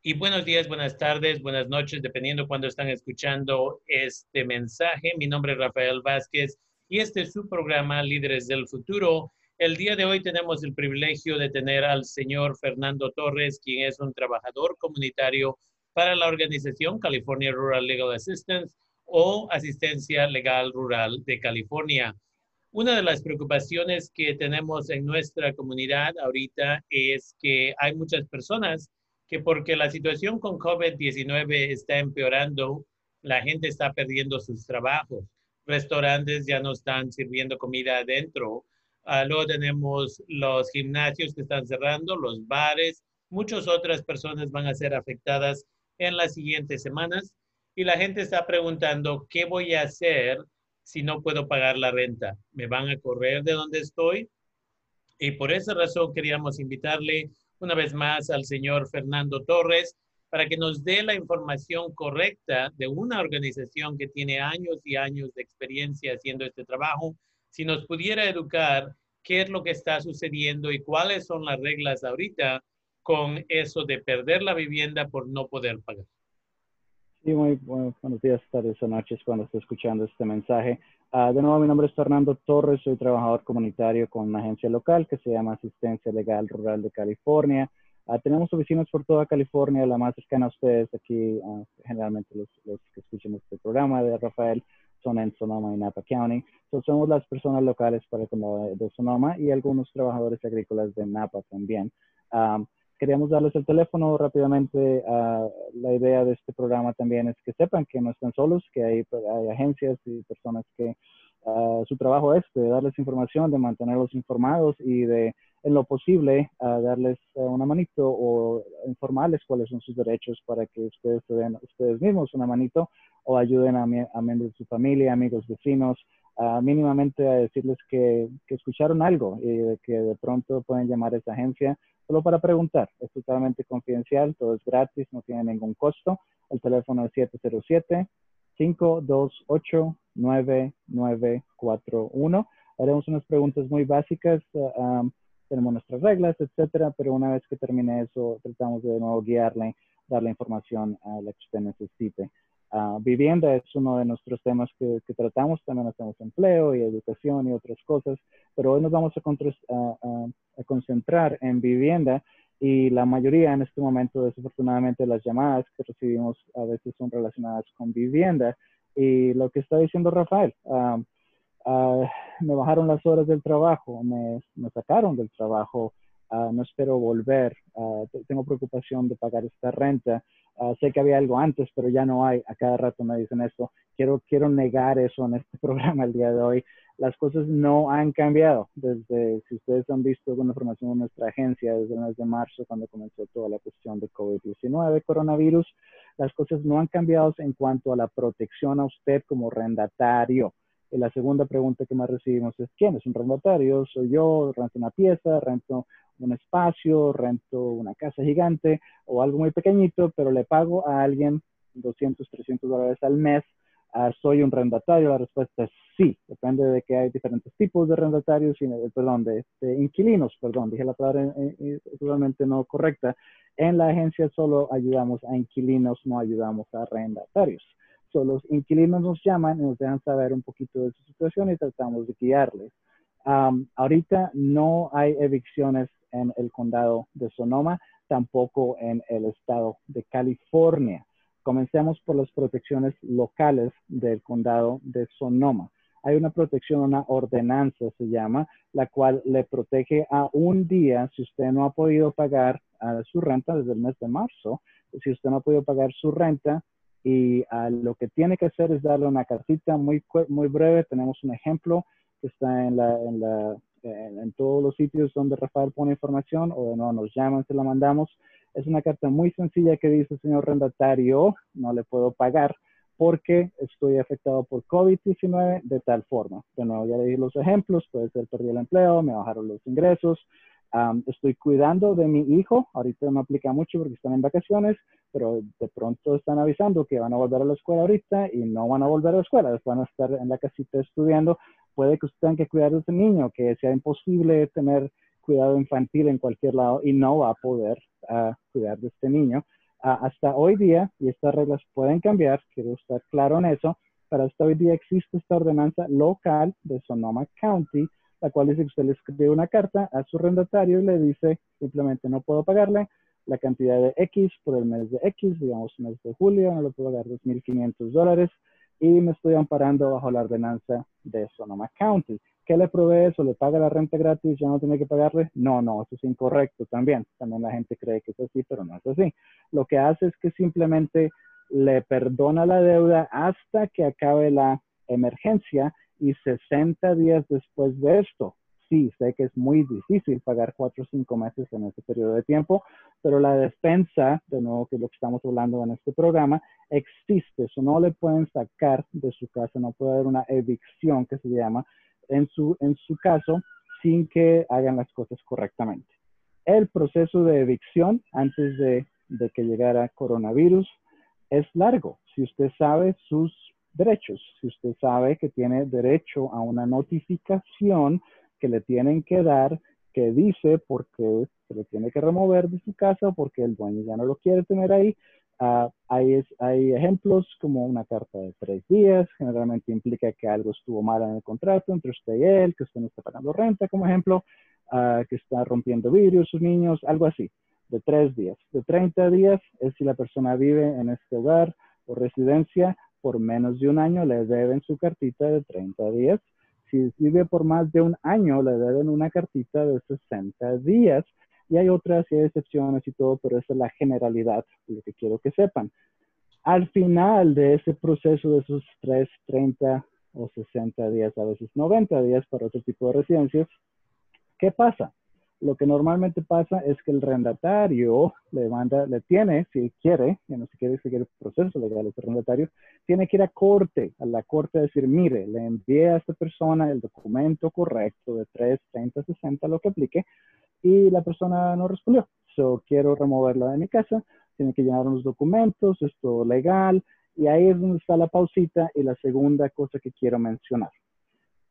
Y buenos días, buenas tardes, buenas noches, dependiendo cuando están escuchando este mensaje. Mi nombre es Rafael Vázquez y este es su programa Líderes del Futuro. El día de hoy tenemos el privilegio de tener al señor Fernando Torres, quien es un trabajador comunitario para la organización California Rural Legal Assistance o Asistencia Legal Rural de California. Una de las preocupaciones que tenemos en nuestra comunidad ahorita es que hay muchas personas que porque la situación con COVID-19 está empeorando, la gente está perdiendo sus trabajos. Restaurantes ya no están sirviendo comida adentro. Ah, luego tenemos los gimnasios que están cerrando, los bares. Muchas otras personas van a ser afectadas en las siguientes semanas y la gente está preguntando, ¿qué voy a hacer si no puedo pagar la renta? ¿Me van a correr de donde estoy? Y por esa razón queríamos invitarle una vez más al señor Fernando Torres para que nos dé la información correcta de una organización que tiene años y años de experiencia haciendo este trabajo. Si nos pudiera educar qué es lo que está sucediendo y cuáles son las reglas ahorita con eso de perder la vivienda por no poder pagar. Sí, muy buenos días, tardes o noches cuando esté escuchando este mensaje. Ah, de nuevo, mi nombre es Fernando Torres, soy trabajador comunitario con una agencia local que se llama Asistencia Legal Rural de California. Uh, tenemos oficinas por toda California, la más cercana a ustedes aquí, uh, generalmente los, los, que escuchan este programa de Rafael son en Sonoma y Napa County. somos las personas locales para el condado de Sonoma y algunos trabajadores agrícolas de Napa también. Um, queríamos darles el teléfono rápidamente. la idea de este programa también es que sepan que no están solos, que hay, hay agencias y personas que su trabajo es de darles información, de mantenerlos informados y de, en lo posible, darles una manito o informarles cuáles son sus derechos para que ustedes se den ustedes mismos una manito o ayuden a, a miembros de su familia, amigos, vecinos, mínimamente a decirles que, que, escucharon algo y que de pronto pueden llamar a esa agencia solo para preguntar. Es totalmente confidencial, todo es gratis, no tiene ningún costo. El teléfono es 707-528-9941. Haremos unas preguntas muy básicas. Uh, tenemos nuestras reglas, etcétera, pero una vez que termine eso, tratamos de, de nuevo guiarle, darle información a la que usted necesite. Uh, vivienda es uno de nuestros temas que, tratamos, también hacemos empleo y educación y otras cosas, pero hoy nos vamos a, concentrar en vivienda y la mayoría en este momento, desafortunadamente, las llamadas que recibimos a veces son relacionadas con vivienda. Y lo que está diciendo Rafael, uh, uh, me bajaron las horas del trabajo, me sacaron del trabajo, no espero volver, tengo preocupación de pagar esta renta Ah, sé que había algo antes, pero ya no hay. A cada rato me dicen esto. Quiero, quiero negar eso en este programa el día de hoy. Las cosas no han cambiado. Desde, si ustedes han visto alguna información en nuestra agencia, desde el mes de marzo, cuando comenzó toda la cuestión de COVID-19, coronavirus, las cosas no han cambiado en cuanto a la protección a usted como rendatario. La segunda pregunta que más recibimos es, ¿quién es un rentatario? Soy yo, rento una pieza, rento un espacio, rento una casa gigante o algo muy pequeñito, pero le pago a alguien 200, 300 dólares al mes. Uh, ¿Soy un rentatario? La respuesta es sí. Depende de que hay diferentes tipos de rendatarios, eh, perdón, de, inquilinos, perdón, dije la palabra totalmente no correcta. En la agencia solo ayudamos a inquilinos, no ayudamos a arrendatarios. Solo los inquilinos nos llaman y nos dejan saber un poquito de su situación y tratamos de guiarles. Ahorita no hay evicciones en el condado de Sonoma, tampoco en el estado de California. Comencemos por las protecciones locales del condado de Sonoma. Hay una protección, una ordenanza se llama, la cual le protege a un día si usted no ha podido pagar su renta desde el mes de marzo. Si usted no ha podido pagar su renta, y uh, lo que tiene que hacer es darle una cartita muy, muy breve. Tenemos un ejemplo que está en la, en la en, todos los sitios donde Rafael pone información o no nos llaman, se la mandamos. Es una carta muy sencilla que dice, señor rendatario, no le puedo pagar porque estoy afectado por COVID-19 de tal forma. De nuevo, ya le di los ejemplos, puede ser perdí el empleo, me bajaron los ingresos, estoy cuidando de mi hijo, ahorita no aplica mucho porque están en vacaciones, pero de pronto están avisando que van a volver a la escuela ahorita y no van a volver a la escuela, van a estar en la casita estudiando. Puede que usted tenga que cuidar de ese niño, que sea imposible tener cuidado infantil en cualquier lado y no va a poder uh, cuidar de este niño. Ah, hasta hoy día, y estas reglas pueden cambiar, quiero estar claro en eso, pero hasta hoy día existe esta ordenanza local de Sonoma County, la cual dice que usted le escribe una carta a su arrendatario y le dice simplemente no puedo pagarle la cantidad de X por el mes de X, digamos mes de julio, no le puedo pagar 2.500 dólares y me estoy amparando bajo la ordenanza de Sonoma County. ¿Qué le provee eso? ¿Le paga la renta gratis? ¿Ya no tiene que pagarle? No, no, eso es incorrecto también. También la gente cree que es así, pero no es así. Lo que hace es que simplemente le perdona la deuda hasta que acabe la emergencia y 60 días después de esto. Sí, sé que es muy difícil pagar cuatro o cinco meses en ese periodo de tiempo, pero la despensa, de nuevo que es lo que estamos hablando en este programa, existe. Eso no le pueden sacar de su casa, no puede haber una evicción que se llama, en su, en su caso sin que hagan las cosas correctamente. El proceso de evicción antes de, de que llegara coronavirus es largo. Si usted sabe sus derechos, si usted sabe que tiene derecho a una notificación que le tienen que dar que dice por qué se le tiene que remover de su casa, porque el dueño ya no lo quiere tener ahí, Ah, hay, hay, ejemplos como una carta de tres días, generalmente implica que algo estuvo mal en el contrato entre usted y él, que usted no está pagando renta, como ejemplo, uh, que está rompiendo vidrios sus niños, algo así, de tres días. De 30 días es si la persona vive en este hogar o residencia por menos de un año, le deben su cartita de 30 días. Si vive por más de un año, le deben una cartita de 60 días y hay otras y hay excepciones y todo, pero esa es la generalidad lo que quiero que sepan. Al final de ese proceso de esos 3, 30 o 60 días, a veces 90 días para otro tipo de residencias, ¿qué pasa? Lo que normalmente pasa es que el arrendatario le manda, le tiene, si quiere, no se quiere seguir el proceso legal ese arrendatario, tiene que ir a corte, a la corte a decir, mire, le envié a esta persona el documento correcto de 3, 30, 60, lo que aplique, y la persona no respondió. So, quiero removerla de mi casa, tiene que llenar unos documentos, esto legal, y ahí es donde está la pausita y la segunda cosa que quiero mencionar.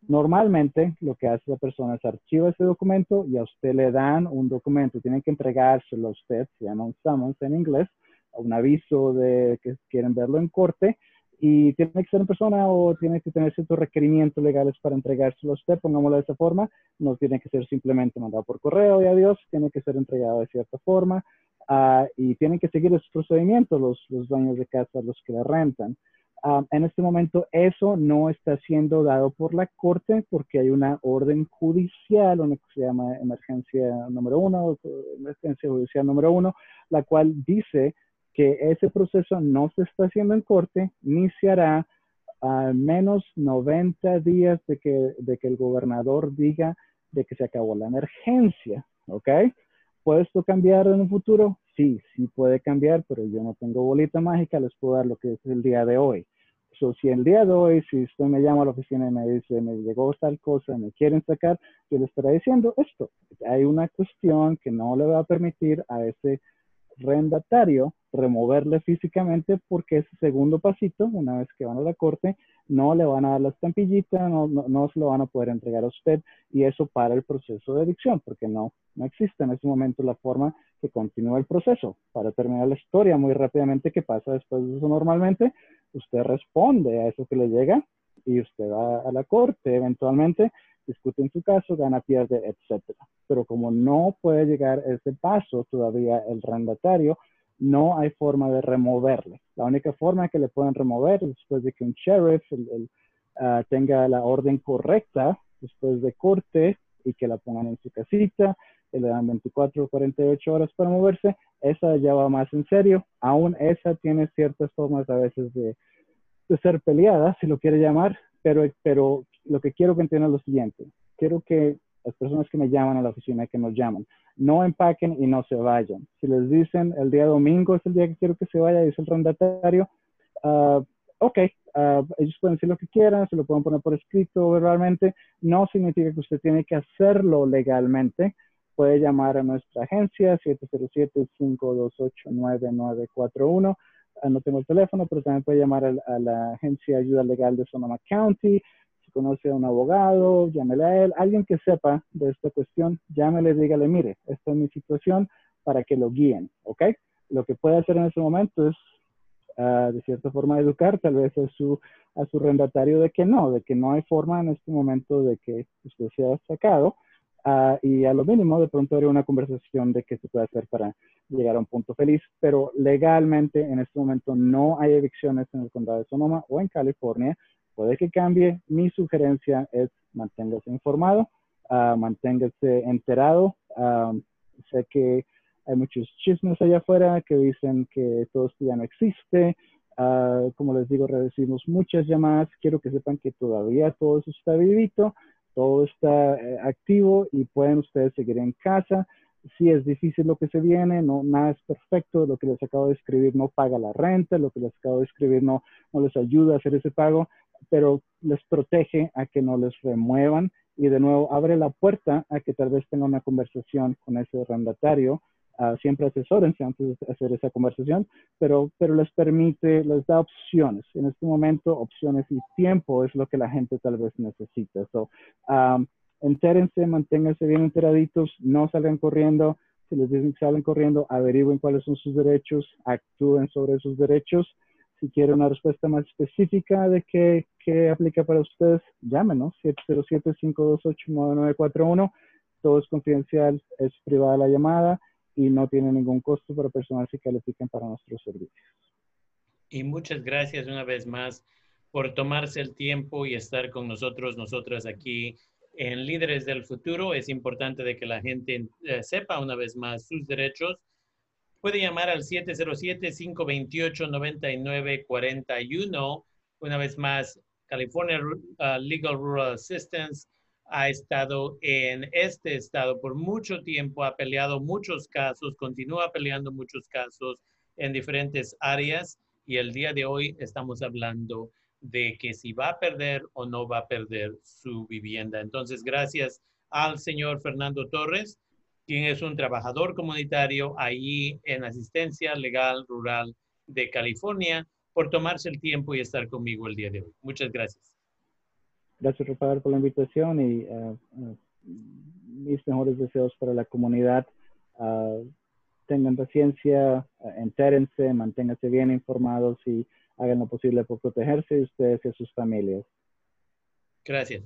Normalmente lo que hace la persona es archiva ese documento y a usted le dan un documento, tienen que entregárselo a usted, se llama un summons en inglés, un aviso de que quieren verlo en corte y tiene que ser en persona o tiene que tener ciertos requerimientos legales para entregárselo a usted, pongámoslo de esa forma, no tiene que ser simplemente mandado por correo y adiós, tiene que ser entregado de cierta forma uh, y tienen que seguir esos procedimientos los, dueños de casa, los que la rentan. Uh, en este momento eso no está siendo dado por la corte porque hay una orden judicial, una que se llama emergencia número uno, emergencia judicial número uno, la cual dice que ese proceso no se está haciendo en corte ni se hará a menos 90 días de que, de que el gobernador diga de que se acabó la emergencia, ¿ok? ¿Puede esto cambiar en un futuro? Sí, sí puede cambiar, pero yo no tengo bolita mágica, les puedo dar lo que es el día de hoy. So, si el día de hoy, si usted me llama a la oficina y me dice, me llegó tal cosa, me quieren sacar, yo le estaré diciendo esto. Hay una cuestión que no le va a permitir a ese rendatario removerle físicamente porque ese segundo pasito, una vez que van a la corte, no le van a dar la estampillita, no, no, se lo van a poder entregar a usted y eso para el proceso de adicción porque no, no existe en ese momento la forma que continúa el proceso. Para terminar la historia muy rápidamente, ¿qué pasa después de eso normalmente? Usted responde a eso que le llega y usted va a la corte eventualmente discuten su caso, gana, pierde, etc. Pero como no puede llegar ese paso todavía el rendatario, no hay forma de removerle. La única forma que le pueden remover es después de que un sheriff ah, tenga la orden correcta después de corte y que la pongan en su casita, y le dan 24 o 48 horas para moverse, esa ya va más en serio. Aún esa tiene ciertas formas a veces de, de ser peleada, si lo quiere llamar, pero, pero lo que quiero que entiendan es lo siguiente. Quiero que las personas que me llaman a la oficina, que nos llaman, no empaquen y no se vayan. Si les dicen el día domingo es el día que quiero que se vaya, dice el rendatario, uh, ok, uh, ellos pueden decir lo que quieran, se lo pueden poner por escrito verbalmente, no significa que usted tiene que hacerlo legalmente. Puede llamar a nuestra agencia 707-528-9941. Uh, no tengo el teléfono, pero también puede llamar a, la agencia ayuda legal de Sonoma County conoce a un abogado, llámele a él, alguien que sepa de esta cuestión, llámele, dígale, mire, esta es mi situación para que lo guíen, ¿ok? lo que puede hacer en ese momento es, ah, de cierta forma, educar tal vez a su, a su arrendatario de que no, de que no hay forma en este momento de que usted sea sacado. Uh, y a lo mínimo de pronto haría una conversación de qué se puede hacer para llegar a un punto feliz, pero legalmente en este momento no hay evicciones en el condado de Sonoma o en California. Puede que cambie. Mi sugerencia es manténgase informado, uh, manténgase enterado. Uh, sé que hay muchos chismes allá afuera que dicen que todo esto ya no existe. como les digo, recibimos muchas llamadas. Quiero que sepan que todavía todo eso está vivito todo está eh, activo y pueden ustedes seguir en casa. Si es difícil lo que se viene, no, nada es perfecto, lo que les acabo de escribir no paga la renta, lo que les acabo de escribir no, no les ayuda a hacer ese pago, pero les protege a que no les remuevan y de nuevo abre la puerta a que tal vez tengan una conversación con ese arrendatario Uh, siempre asesórense antes de hacer esa conversación, pero, pero les permite, les da opciones. En este momento, opciones y tiempo es lo que la gente tal vez necesita. So, um, entérense, manténganse bien enteraditos, no salgan corriendo. Si les dicen que salen corriendo, averigüen cuáles son sus derechos, actúen sobre sus derechos. Si quieren una respuesta más específica de qué, qué aplica para ustedes, llámenos 707-528-9941. Todo es confidencial, es privada la llamada y no tiene ningún costo para personas que califiquen para nuestros servicios. Y muchas gracias una vez más por tomarse el tiempo y estar con nosotros, nosotras aquí en Líderes del Futuro. Es importante de que la gente eh, sepa una vez más sus derechos. Puede llamar al 707-528-9941. Una vez más, California uh, Legal Rural Assistance ha estado en este estado por mucho tiempo, ha peleado muchos casos, continúa peleando muchos casos en diferentes áreas y el día de hoy estamos hablando de que si va a perder o no va a perder su vivienda. Entonces, gracias al señor Fernando Torres, quien es un trabajador comunitario ahí en asistencia legal rural de California, por tomarse el tiempo y estar conmigo el día de hoy. Muchas gracias. Gracias, Rafael, por la invitación y uh, uh, mis mejores deseos para la comunidad. Uh, tengan paciencia, entérense, manténganse bien informados y hagan lo posible por protegerse ustedes y sus familias. Gracias.